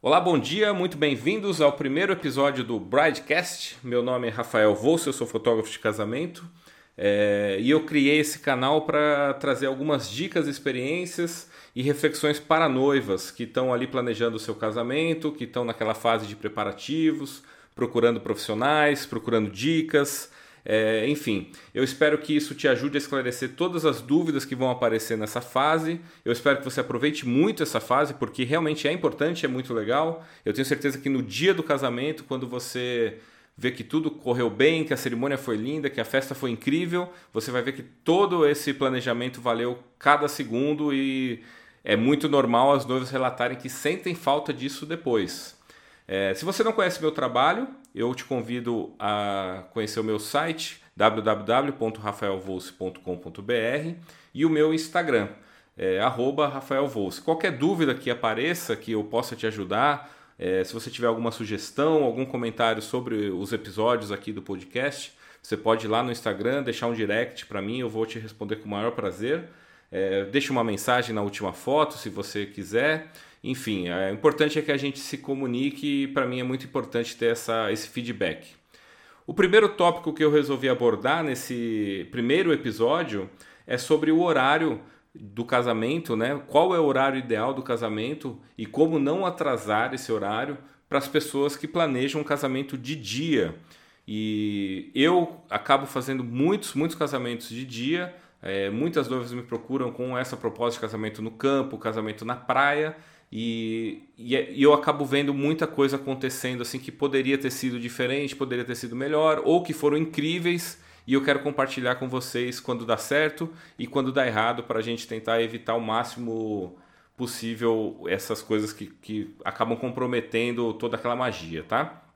Olá, bom dia, muito bem-vindos ao primeiro episódio do Bridecast. Meu nome é Rafael Volso, eu sou fotógrafo de casamento é, e eu criei esse canal para trazer algumas dicas, experiências e reflexões para noivas que estão ali planejando o seu casamento, que estão naquela fase de preparativos, procurando profissionais, procurando dicas. É, enfim, eu espero que isso te ajude a esclarecer todas as dúvidas que vão aparecer nessa fase. Eu espero que você aproveite muito essa fase, porque realmente é importante, é muito legal. Eu tenho certeza que no dia do casamento, quando você vê que tudo correu bem, que a cerimônia foi linda, que a festa foi incrível, você vai ver que todo esse planejamento valeu cada segundo e é muito normal as noivas relatarem que sentem falta disso depois. É, se você não conhece meu trabalho, eu te convido a conhecer o meu site www.rafaelvolse.com.br e o meu Instagram, é, rafaelvolse. Qualquer dúvida que apareça, que eu possa te ajudar, é, se você tiver alguma sugestão, algum comentário sobre os episódios aqui do podcast, você pode ir lá no Instagram, deixar um direct para mim, eu vou te responder com o maior prazer. É, deixe uma mensagem na última foto, se você quiser. Enfim, é, o importante é que a gente se comunique e para mim é muito importante ter essa, esse feedback. O primeiro tópico que eu resolvi abordar nesse primeiro episódio é sobre o horário do casamento, né? Qual é o horário ideal do casamento e como não atrasar esse horário para as pessoas que planejam um casamento de dia. E eu acabo fazendo muitos, muitos casamentos de dia. É, muitas noivas me procuram com essa proposta de casamento no campo, casamento na praia. E, e, é, e, eu acabo vendo muita coisa acontecendo assim que poderia ter sido diferente, poderia ter sido melhor, ou que foram incríveis e eu quero compartilhar com vocês quando dá certo e quando dá errado para a gente tentar evitar o máximo possível essas coisas que, que acabam comprometendo toda aquela magia, tá?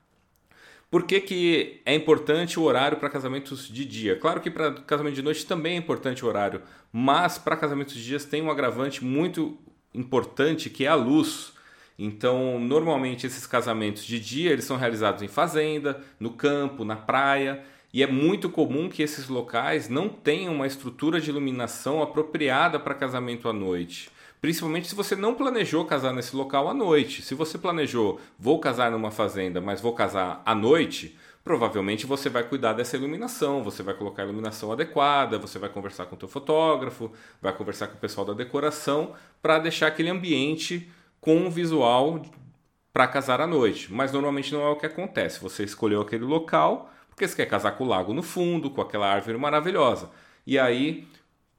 Por que, que é importante o horário para casamentos de dia? Claro que para casamento de noite também é importante o horário, mas para casamentos de dias tem um agravante muito importante que é a luz. Então, normalmente esses casamentos de dia eles são realizados em fazenda, no campo, na praia, e é muito comum que esses locais não tenham uma estrutura de iluminação apropriada para casamento à noite. Principalmente se você não planejou casar nesse local à noite. Se você planejou, vou casar numa fazenda, mas vou casar à noite, provavelmente você vai cuidar dessa iluminação, você vai colocar a iluminação adequada, você vai conversar com o teu fotógrafo, vai conversar com o pessoal da decoração para deixar aquele ambiente com um visual para casar à noite. Mas normalmente não é o que acontece. Você escolheu aquele local porque você quer casar com o lago no fundo, com aquela árvore maravilhosa. E aí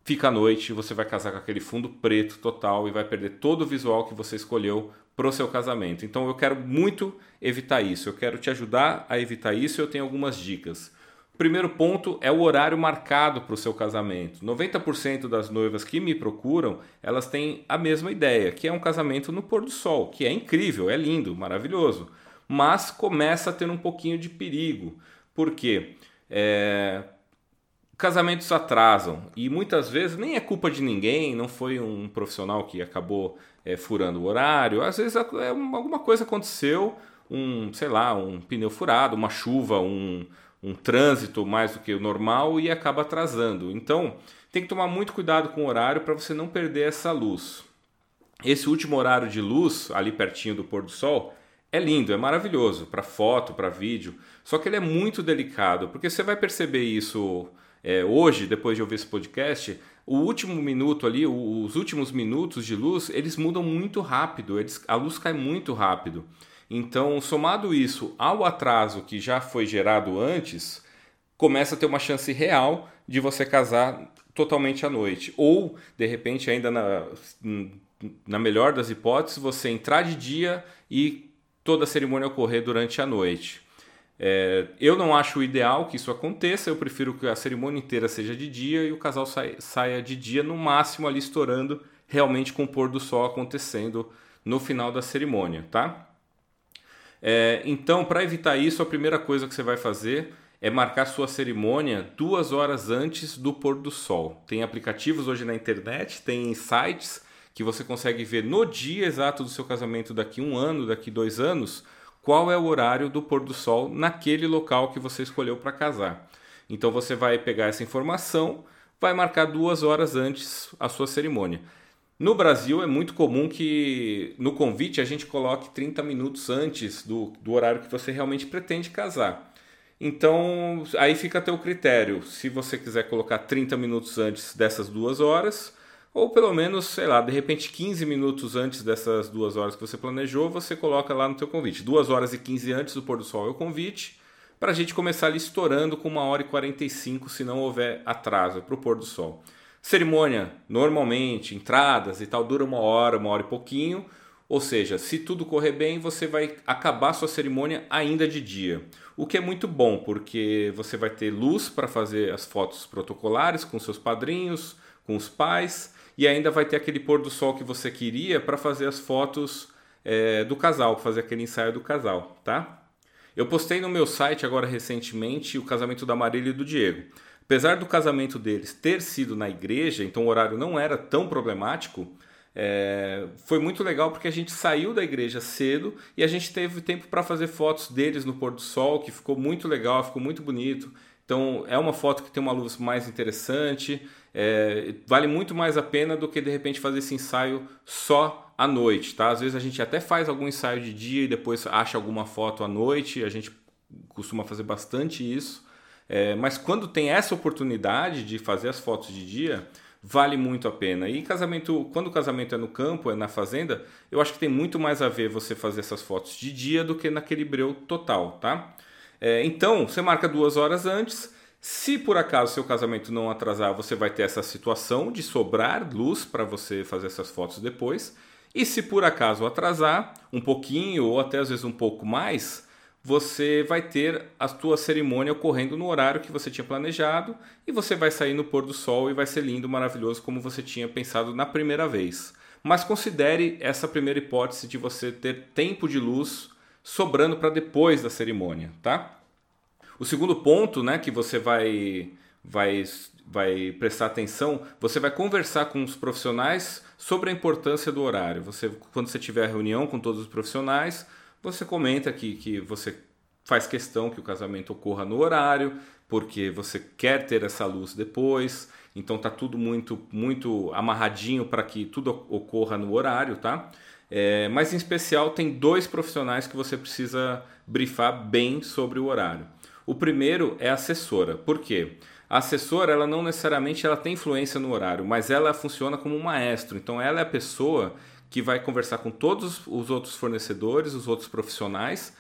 fica a noite, você vai casar com aquele fundo preto total e vai perder todo o visual que você escolheu para o seu casamento. Então eu quero muito evitar isso, eu quero te ajudar a evitar isso eu tenho algumas dicas. O primeiro ponto é o horário marcado para o seu casamento. 90% das noivas que me procuram, elas têm a mesma ideia, que é um casamento no pôr do sol, que é incrível, é lindo, maravilhoso, mas começa a ter um pouquinho de perigo. Por quê? É, casamentos atrasam e muitas vezes nem é culpa de ninguém, não foi um profissional que acabou é, furando o horário, às vezes é, alguma coisa aconteceu, um, sei lá, um pneu furado, uma chuva, um, um trânsito mais do que o normal e acaba atrasando. Então tem que tomar muito cuidado com o horário para você não perder essa luz. Esse último horário de luz, ali pertinho do pôr do sol, é lindo, é maravilhoso para foto, para vídeo. Só que ele é muito delicado, porque você vai perceber isso é, hoje, depois de ouvir esse podcast, o último minuto ali, os últimos minutos de luz, eles mudam muito rápido, eles, a luz cai muito rápido. Então, somado isso ao atraso que já foi gerado antes, começa a ter uma chance real de você casar totalmente à noite. Ou, de repente, ainda na, na melhor das hipóteses, você entrar de dia e toda a cerimônia ocorrer durante a noite. É, eu não acho ideal que isso aconteça, eu prefiro que a cerimônia inteira seja de dia e o casal saia, saia de dia, no máximo ali estourando, realmente com o pôr do sol acontecendo no final da cerimônia, tá? É, então, para evitar isso, a primeira coisa que você vai fazer é marcar sua cerimônia duas horas antes do pôr do sol. Tem aplicativos hoje na internet, tem sites que você consegue ver no dia exato do seu casamento daqui um ano, daqui dois anos, qual é o horário do pôr do sol naquele local que você escolheu para casar. Então você vai pegar essa informação, vai marcar duas horas antes a sua cerimônia. No Brasil é muito comum que no convite a gente coloque 30 minutos antes do, do horário que você realmente pretende casar. Então aí fica a teu critério. Se você quiser colocar 30 minutos antes dessas duas horas, ou pelo menos, sei lá, de repente 15 minutos antes dessas duas horas que você planejou, você coloca lá no teu convite. Duas horas e 15 antes do pôr do sol é o convite, para a gente começar ali estourando com uma hora e 45 se não houver atraso para o pôr do sol. Cerimônia, normalmente, entradas e tal, dura uma hora, uma hora e pouquinho. Ou seja, se tudo correr bem, você vai acabar sua cerimônia ainda de dia. O que é muito bom, porque você vai ter luz para fazer as fotos protocolares com seus padrinhos, com os pais, e ainda vai ter aquele pôr do sol que você queria para fazer as fotos é, do casal, fazer aquele ensaio do casal, tá? Eu postei no meu site agora recentemente o casamento da Marília e do Diego. Apesar do casamento deles ter sido na igreja, então o horário não era tão problemático, é, foi muito legal porque a gente saiu da igreja cedo e a gente teve tempo para fazer fotos deles no pôr do sol, que ficou muito legal, ficou muito bonito. Então é uma foto que tem uma luz mais interessante, é, vale muito mais a pena do que de repente fazer esse ensaio só à noite, tá? Às vezes a gente até faz algum ensaio de dia e depois acha alguma foto à noite, a gente costuma fazer bastante isso. É, mas quando tem essa oportunidade de fazer as fotos de dia, vale muito a pena. E casamento, quando o casamento é no campo, é na fazenda, eu acho que tem muito mais a ver você fazer essas fotos de dia do que naquele breu total, tá? É, então, você marca duas horas antes. Se por acaso seu casamento não atrasar, você vai ter essa situação de sobrar luz para você fazer essas fotos depois. E se por acaso atrasar um pouquinho ou até às vezes um pouco mais, você vai ter a tua cerimônia ocorrendo no horário que você tinha planejado e você vai sair no pôr do sol e vai ser lindo, maravilhoso como você tinha pensado na primeira vez. Mas considere essa primeira hipótese de você ter tempo de luz sobrando para depois da cerimônia, tá? O segundo ponto, né, que você vai vai vai prestar atenção, você vai conversar com os profissionais sobre a importância do horário. Você quando você tiver a reunião com todos os profissionais, você comenta que, que você faz questão que o casamento ocorra no horário, porque você quer ter essa luz depois. Então tá tudo muito muito amarradinho para que tudo ocorra no horário, tá? É, mas em especial tem dois profissionais que você precisa brifar bem sobre o horário. O primeiro é a assessora. Por quê? A assessora, ela não necessariamente ela tem influência no horário, mas ela funciona como um maestro. Então ela é a pessoa que vai conversar com todos os outros fornecedores, os outros profissionais,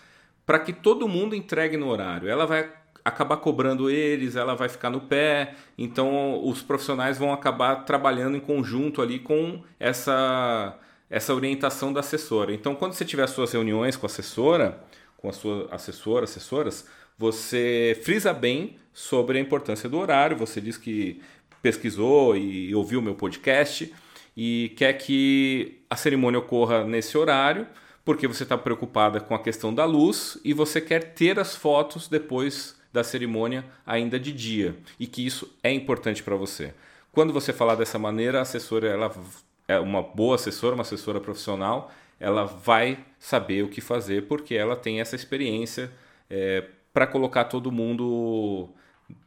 para que todo mundo entregue no horário. Ela vai acabar cobrando eles, ela vai ficar no pé, então os profissionais vão acabar trabalhando em conjunto ali com essa, essa orientação da assessora. Então, quando você tiver suas reuniões com a assessora, com a sua assessora, assessoras, você frisa bem sobre a importância do horário, você diz que pesquisou e ouviu o meu podcast e quer que a cerimônia ocorra nesse horário, porque você está preocupada com a questão da luz e você quer ter as fotos depois da cerimônia ainda de dia e que isso é importante para você. Quando você falar dessa maneira, a assessora ela uma boa assessora, uma assessora profissional, ela vai saber o que fazer porque ela tem essa experiência é, para colocar todo mundo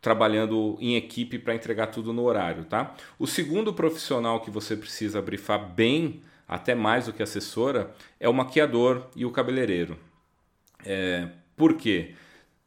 trabalhando em equipe para entregar tudo no horário, tá? O segundo profissional que você precisa brifar bem, até mais do que assessora, é o maquiador e o cabeleireiro. É, por quê?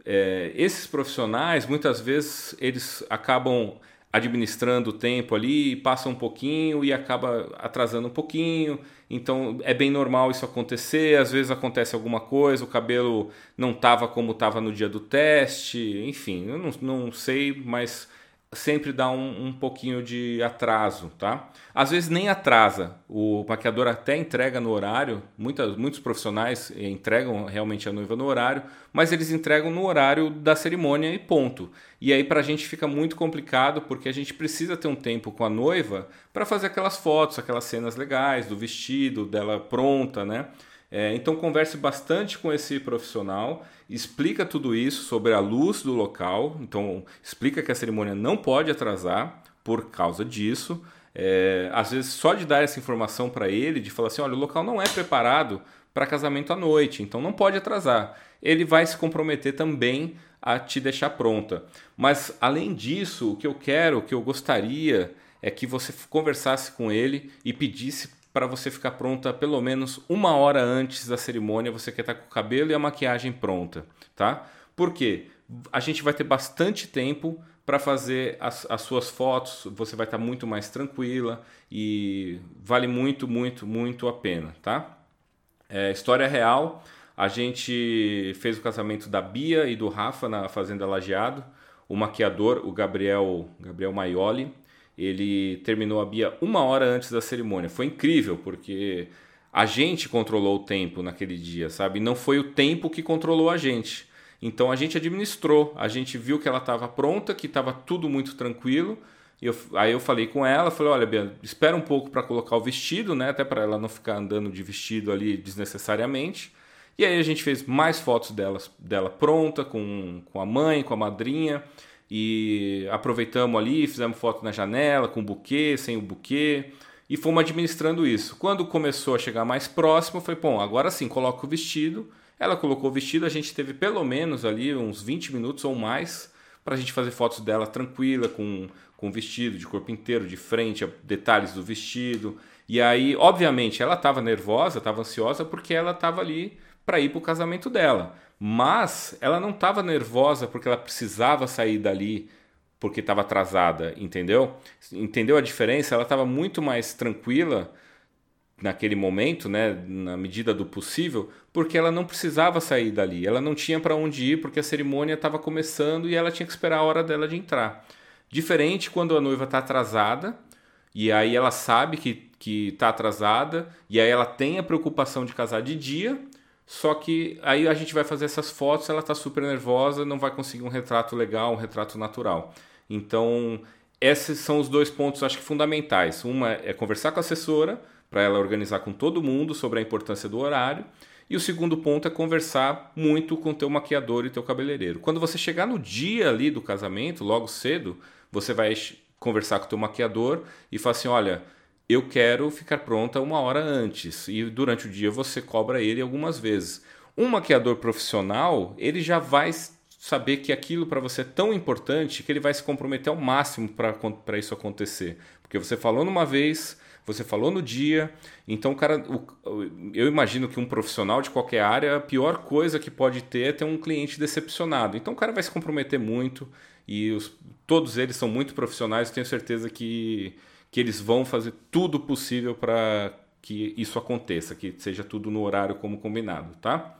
É, esses profissionais, muitas vezes, eles acabam administrando o tempo ali, passa um pouquinho e acaba atrasando um pouquinho. Então é bem normal isso acontecer. Às vezes acontece alguma coisa, o cabelo não estava como estava no dia do teste, enfim, eu não, não sei, mas sempre dá um, um, pouquinho de atraso, tá? Às vezes nem atrasa, o maquiador até entrega no horário, muitas, muitos profissionais entregam realmente a noiva no horário, mas eles entregam no horário da cerimônia e ponto. E aí para a gente fica muito complicado porque a gente precisa ter um tempo com a noiva para fazer aquelas fotos, aquelas cenas legais do vestido, dela pronta, né? É, então converse bastante com esse profissional, explica tudo isso sobre a luz do local, então explica que a cerimônia não pode atrasar por causa disso. É, às vezes só de dar essa informação para ele, de falar assim, olha, o local não é preparado para casamento à noite, então não pode atrasar. Ele vai se comprometer também a te deixar pronta. Mas além disso, o que eu quero, o que eu gostaria é que você conversasse com ele e pedisse para você ficar pronta pelo menos uma hora antes da cerimônia. Você quer estar tá com o cabelo e a maquiagem pronta, tá? Por quê? A gente vai ter bastante tempo para fazer as, as, suas fotos, você vai estar tá muito mais tranquila e vale muito, muito, muito a pena, tá? É, história real, a gente fez o casamento da Bia e do Rafa na Fazenda Lajeado. O maquiador, o Gabriel, Gabriel Maioli, ele terminou a Bia uma hora antes da cerimônia. Foi incrível, porque a gente controlou o tempo naquele dia, sabe? Não foi o tempo que controlou a gente. Então a gente administrou, a gente viu que ela estava pronta, que estava tudo muito tranquilo. Eu, aí eu falei com ela, falei, olha, Bia, espera um pouco para colocar o vestido, né? Até para ela não ficar andando de vestido ali desnecessariamente. E aí a gente fez mais fotos dela, dela pronta, com, com a mãe, com a madrinha e aproveitamos ali, fizemos foto na janela com buquê, sem o buquê e fomos administrando isso. Quando começou a chegar mais próximo, foi bom, agora sim, coloca o vestido. Ela colocou o vestido, a gente teve pelo menos ali uns 20 minutos ou mais para a gente fazer fotos dela tranquila, com, com vestido de corpo inteiro, de frente, detalhes do vestido. E aí, obviamente, ela estava nervosa, estava ansiosa porque ela estava ali para ir para o casamento dela. Mas ela não estava nervosa porque ela precisava sair dali porque estava atrasada, entendeu? Entendeu a diferença? Ela estava muito mais tranquila naquele momento, né, na medida do possível, porque ela não precisava sair dali. Ela não tinha para onde ir porque a cerimônia estava começando e ela tinha que esperar a hora dela de entrar. Diferente quando a noiva está atrasada e aí ela sabe que que está atrasada e aí ela tem a preocupação de casar de dia só que aí a gente vai fazer essas fotos, ela está super nervosa, não vai conseguir um retrato legal, um retrato natural. Então, esses são os dois pontos, acho que fundamentais. Uma é conversar com a assessora, para ela organizar com todo mundo sobre a importância do horário. E o segundo ponto é conversar muito com teu maquiador e teu cabeleireiro. Quando você chegar no dia ali do casamento, logo cedo, você vai conversar com o teu maquiador e falar assim, olha, eu quero ficar pronta uma hora antes. E durante o dia você cobra ele algumas vezes. Um maquiador profissional, ele já vai saber que aquilo para você é tão importante que ele vai se comprometer ao máximo para isso acontecer. Porque você falou numa vez, você falou no dia, então cara, o, eu imagino que um profissional de qualquer área, a pior coisa que pode ter é ter um cliente decepcionado. Então o cara vai se comprometer muito e os, todos eles são muito profissionais, tenho certeza que que eles vão fazer tudo possível para que isso aconteça, que seja tudo no horário como combinado, tá?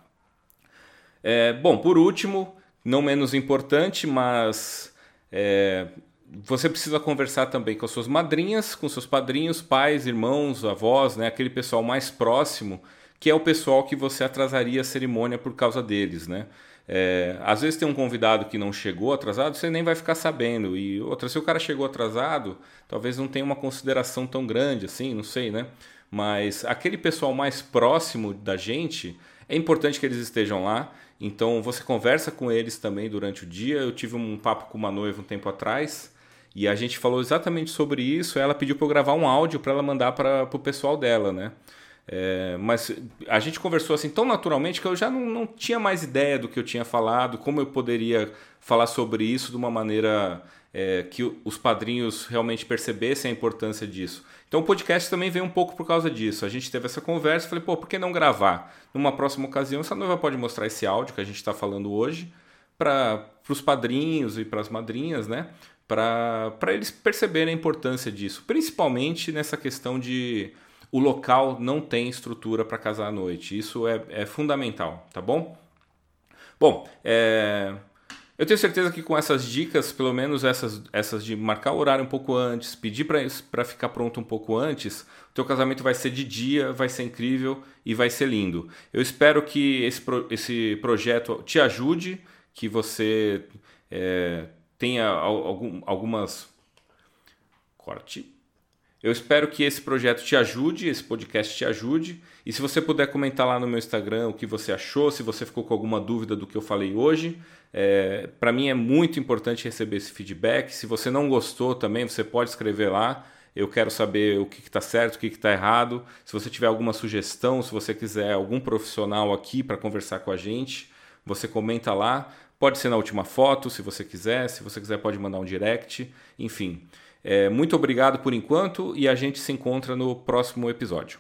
É, bom, por último, não menos importante, mas é, você precisa conversar também com as suas madrinhas, com seus padrinhos, pais, irmãos, avós, né? aquele pessoal mais próximo, que é o pessoal que você atrasaria a cerimônia por causa deles, né? É, às vezes tem um convidado que não chegou atrasado, você nem vai ficar sabendo. E outra, se o cara chegou atrasado, talvez não tenha uma consideração tão grande assim, não sei, né? Mas aquele pessoal mais próximo da gente, é importante que eles estejam lá. Então você conversa com eles também durante o dia. Eu tive um papo com uma noiva um tempo atrás e a gente falou exatamente sobre isso. Ela pediu para eu gravar um áudio para ela mandar para o pessoal dela, né? É, mas a gente conversou assim tão naturalmente que eu já não, não, tinha mais ideia do que eu tinha falado, como eu poderia falar sobre isso de uma maneira é, que os padrinhos realmente percebessem a importância disso. Então o podcast também veio um pouco por causa disso. A gente teve essa conversa e falei, pô, por que não gravar? Numa próxima ocasião, essa noiva pode mostrar esse áudio que a gente está falando hoje para os padrinhos e para as madrinhas, né? Para eles perceberem a importância disso, principalmente nessa questão de o local não tem estrutura para casar à noite. Isso é, é fundamental, tá bom? Bom, é, eu tenho certeza que com essas dicas, pelo menos essas, essas de marcar o horário um pouco antes, pedir para ficar pronto um pouco antes, o teu casamento vai ser de dia, vai ser incrível e vai ser lindo. Eu espero que esse, esse projeto te ajude, que você é, tenha algum, algumas... Corte eu espero que esse projeto te ajude, esse podcast te ajude. E se você puder comentar lá no meu Instagram o que você achou, se você ficou com alguma dúvida do que eu falei hoje, é, para mim é muito importante receber esse feedback. Se você não gostou também, você pode escrever lá. Eu quero saber o que está certo, o que está errado. Se você tiver alguma sugestão, se você quiser algum profissional aqui para conversar com a gente, você comenta lá. Pode ser na última foto, se você quiser. Se você quiser, pode mandar um direct. Enfim. É, muito obrigado por enquanto e a gente se encontra no próximo episódio.